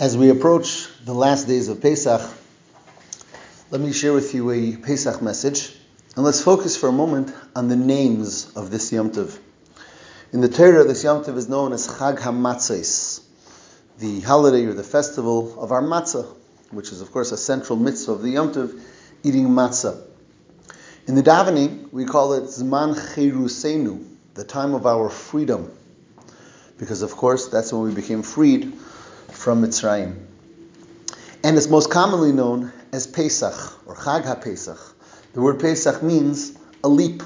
As we approach the last days of Pesach, let me share with you a Pesach message, and let's focus for a moment on the names of this Yom Tov. In the Torah, this Yom Tov is known as Chag HaMatzos, the holiday or the festival of our matzah, which is, of course, a central mitzvah of the Yom Tov, eating matzah. In the davening, we call it Zman Cherusenu, the time of our freedom, because, of course, that's when we became freed from Mitzrayim. And it's most commonly known as Pesach, or Chag HaPesach. The word Pesach means a leap.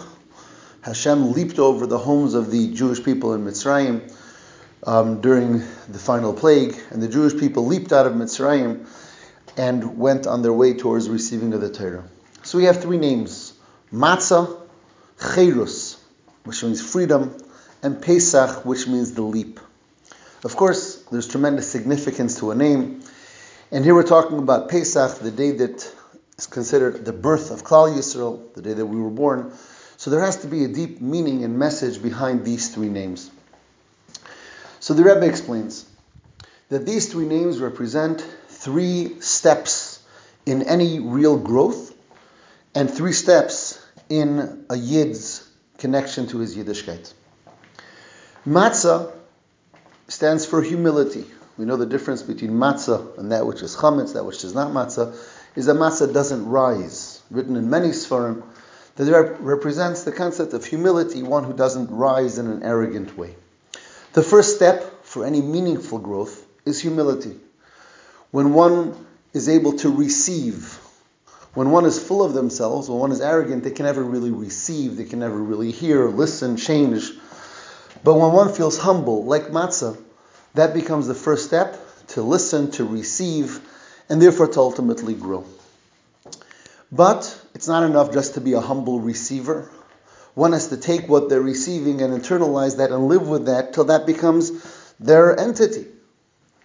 Hashem leaped over the homes of the Jewish people in Mitzrayim um, during the final plague, and the Jewish people leaped out of Mitzrayim and went on their way towards receiving of the Torah. So we have three names Matzah, Cherus, which means freedom, and Pesach, which means the leap. Of course, there's tremendous significance to a name, and here we're talking about Pesach, the day that is considered the birth of Klal Yisrael, the day that we were born. So there has to be a deep meaning and message behind these three names. So the Rebbe explains that these three names represent three steps in any real growth and three steps in a Yid's connection to his Yiddishkeit. Matzah stands for humility. We know the difference between matzah and that which is chametz, that which is not matzah, is that matzah doesn't rise. Written in many svarim, that it represents the concept of humility, one who doesn't rise in an arrogant way. The first step for any meaningful growth is humility. When one is able to receive, when one is full of themselves, when one is arrogant, they can never really receive, they can never really hear, listen, change. But when one feels humble, like matzah, that becomes the first step to listen, to receive, and therefore to ultimately grow. But it's not enough just to be a humble receiver. One has to take what they're receiving and internalize that and live with that till that becomes their entity.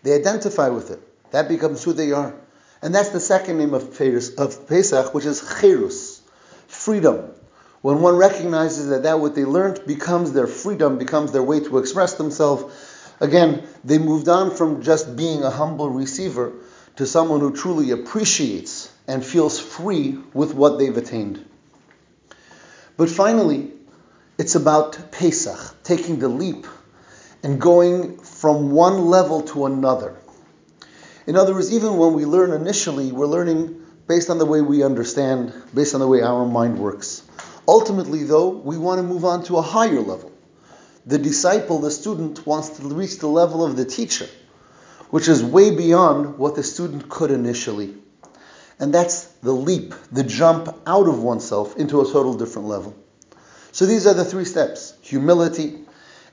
They identify with it. That becomes who they are. And that's the second name of Pesach, which is Cherus, freedom. When one recognizes that that what they learned becomes their freedom, becomes their way to express themselves, again, they moved on from just being a humble receiver to someone who truly appreciates and feels free with what they've attained. But finally, it's about Pesach, taking the leap and going from one level to another. In other words, even when we learn initially, we're learning based on the way we understand, based on the way our mind works. Ultimately, though, we want to move on to a higher level. The disciple, the student, wants to reach the level of the teacher, which is way beyond what the student could initially. And that's the leap, the jump out of oneself into a total different level. So these are the three steps humility,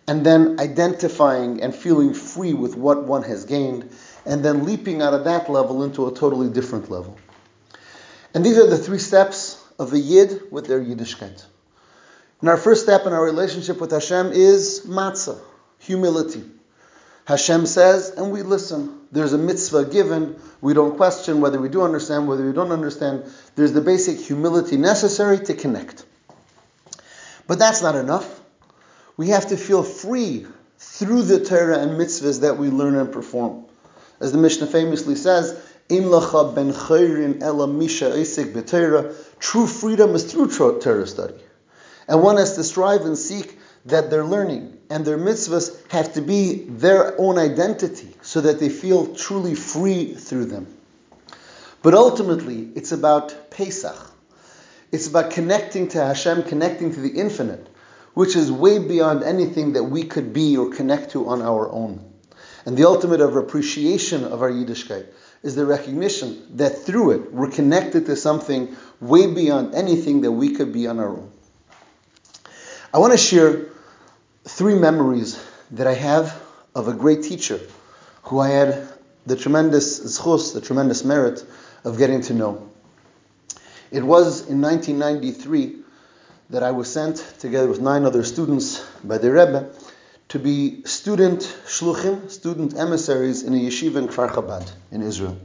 and then identifying and feeling free with what one has gained, and then leaping out of that level into a totally different level. And these are the three steps of a Yid with their Yiddishkeit. And our first step in our relationship with Hashem is matzah, humility. Hashem says, and we listen. There's a mitzvah given. We don't question whether we do understand, whether we don't understand. There's the basic humility necessary to connect. But that's not enough. We have to feel free through the Torah and mitzvahs that we learn and perform. As the Mishnah famously says, Im lacha ben chayrin ela isik True freedom is through Torah study. And one has to strive and seek that their learning and their mitzvahs have to be their own identity so that they feel truly free through them. But ultimately, it's about Pesach. It's about connecting to Hashem, connecting to the infinite, which is way beyond anything that we could be or connect to on our own. And the ultimate of appreciation of our Yiddishkeit is the recognition that through it we're connected to something way beyond anything that we could be on our own. I want to share three memories that I have of a great teacher who I had the tremendous zchus, the tremendous merit of getting to know. It was in 1993 that I was sent together with nine other students by the Rebbe to be student shluchim, student emissaries in a yeshiva in Kfar Chabad in Israel.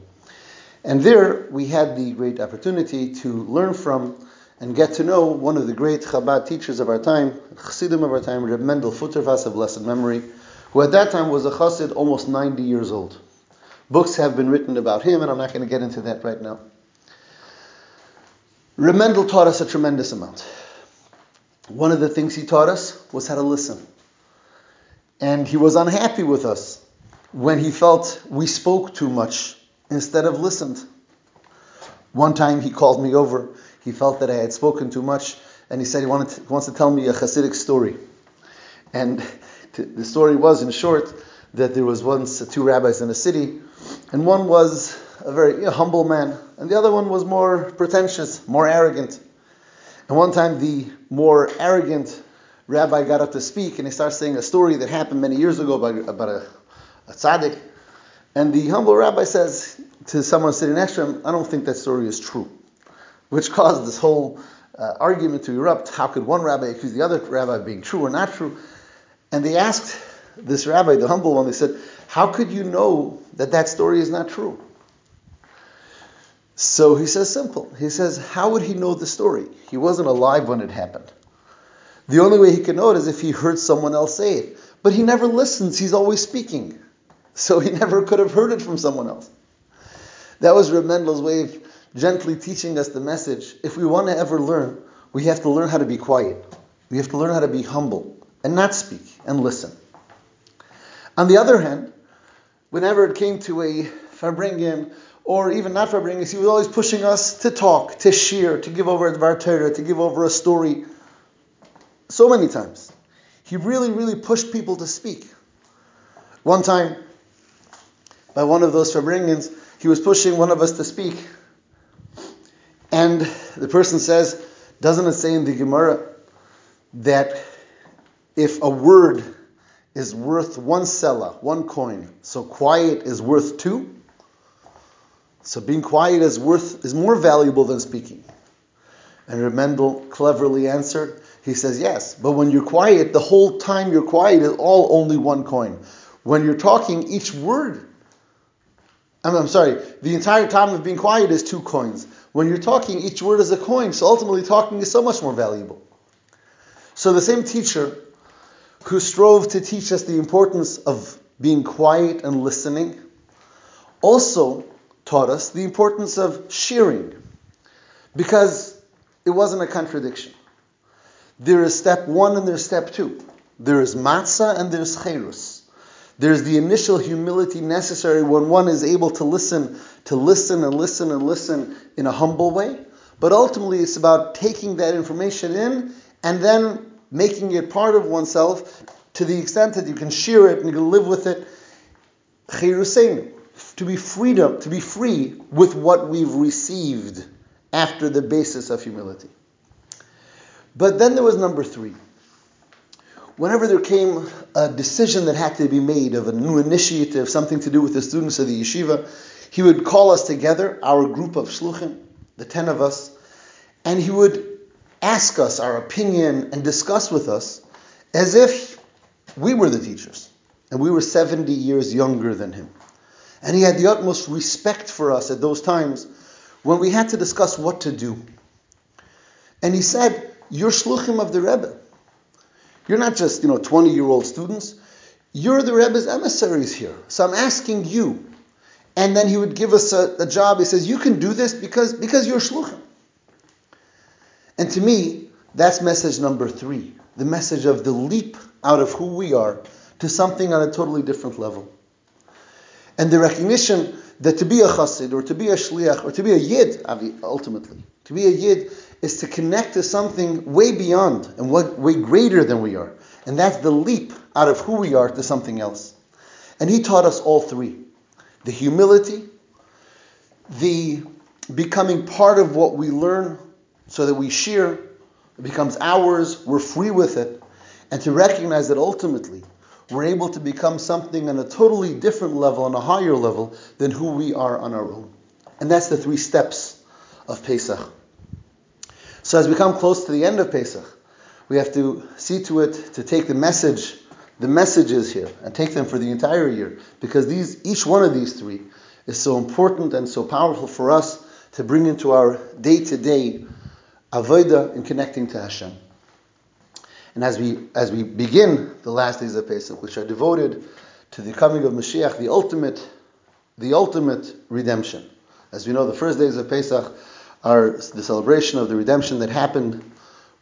And there we had the great opportunity to learn from and get to know one of the great Chabad teachers of our time, Chassidim of our time, Reb Mendel Futerfas of blessed memory, who at that time was a Chassid almost 90 years old. Books have been written about him, and I'm not going to get into that right now. Reb Mendel taught us a tremendous amount. One of the things he taught us was how to listen. And he was unhappy with us when he felt we spoke too much instead of listened. One time he called me over. He felt that I had spoken too much, and he said he wanted to, wants to tell me a Hasidic story. And the story was, in short, that there was once two rabbis in a city, and one was a very you know, humble man, and the other one was more pretentious, more arrogant. And one time, the more arrogant rabbi got up to speak, and he starts saying a story that happened many years ago about, about a, a tzaddik. And the humble rabbi says to someone sitting next to him, I don't think that story is true. Which caused this whole uh, argument to erupt. How could one rabbi accuse the other rabbi of being true or not true? And they asked this rabbi, the humble one, they said, How could you know that that story is not true? So he says simple. He says, How would he know the story? He wasn't alive when it happened. The only way he could know it is if he heard someone else say it. But he never listens, he's always speaking. So he never could have heard it from someone else. That was Reb Mendel's way of gently teaching us the message. If we want to ever learn, we have to learn how to be quiet. We have to learn how to be humble and not speak and listen. On the other hand, whenever it came to a Farbrengen, or even not Farbrengen, he was always pushing us to talk, to share, to give over a Torah, to give over a story. So many times. He really, really pushed people to speak. One time, by one of those Farbrengens, he was pushing one of us to speak. And the person says, doesn't it say in the Gemara that if a word is worth one selah, one coin, so quiet is worth two? So being quiet is worth is more valuable than speaking. And Reb Mendel cleverly answered, he says, yes, but when you're quiet, the whole time you're quiet is all only one coin. When you're talking, each word I'm, I'm sorry, the entire time of being quiet is two coins. When you're talking, each word is a coin, so ultimately talking is so much more valuable. So the same teacher who strove to teach us the importance of being quiet and listening also taught us the importance of sharing because it wasn't a contradiction. There is step one and there's step two. There is matzah and there's chayrus. There's the initial humility necessary when one is able to listen, to listen and listen and listen in a humble way. But ultimately, it's about taking that information in and then making it part of oneself to the extent that you can share it and you can live with it. To be freedom, to be free with what we've received after the basis of humility. But then there was number three whenever there came a decision that had to be made of a new initiative, something to do with the students of the yeshiva, he would call us together, our group of shluchim, the ten of us, and he would ask us our opinion and discuss with us as if we were the teachers and we were 70 years younger than him. And he had the utmost respect for us at those times when we had to discuss what to do. And he said, You're shluchim of the Rebbe. You're not just, you know, 20 year old students. You're the Rebbe's emissaries here. So I'm asking you. And then he would give us a, a job. He says, You can do this because, because you're shluchim. And to me, that's message number three the message of the leap out of who we are to something on a totally different level. And the recognition that to be a chassid or to be a shliach or to be a yid, ultimately, to be a yid is to connect to something way beyond and way greater than we are. And that's the leap out of who we are to something else. And he taught us all three the humility, the becoming part of what we learn so that we share, it becomes ours, we're free with it, and to recognize that ultimately we're able to become something on a totally different level, on a higher level than who we are on our own. And that's the three steps of Pesach. So as we come close to the end of Pesach, we have to see to it to take the message, the messages here, and take them for the entire year, because these, each one of these three is so important and so powerful for us to bring into our day-to-day avodah in connecting to Hashem. And as we as we begin the last days of Pesach, which are devoted to the coming of Mashiach, the ultimate the ultimate redemption. As we know, the first days of Pesach are the celebration of the redemption that happened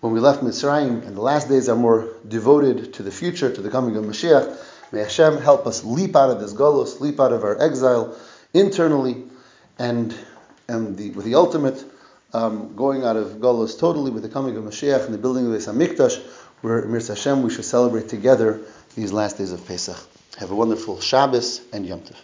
when we left Mitzrayim, and the last days are more devoted to the future, to the coming of Mashiach. May Hashem help us leap out of this galus, leap out of our exile internally, and, and the, with the ultimate um, going out of galus totally with the coming of Mashiach and the building of the Hamikdash, where Mir Hashem we should celebrate together these last days of Pesach. Have a wonderful Shabbos and Yom Tov.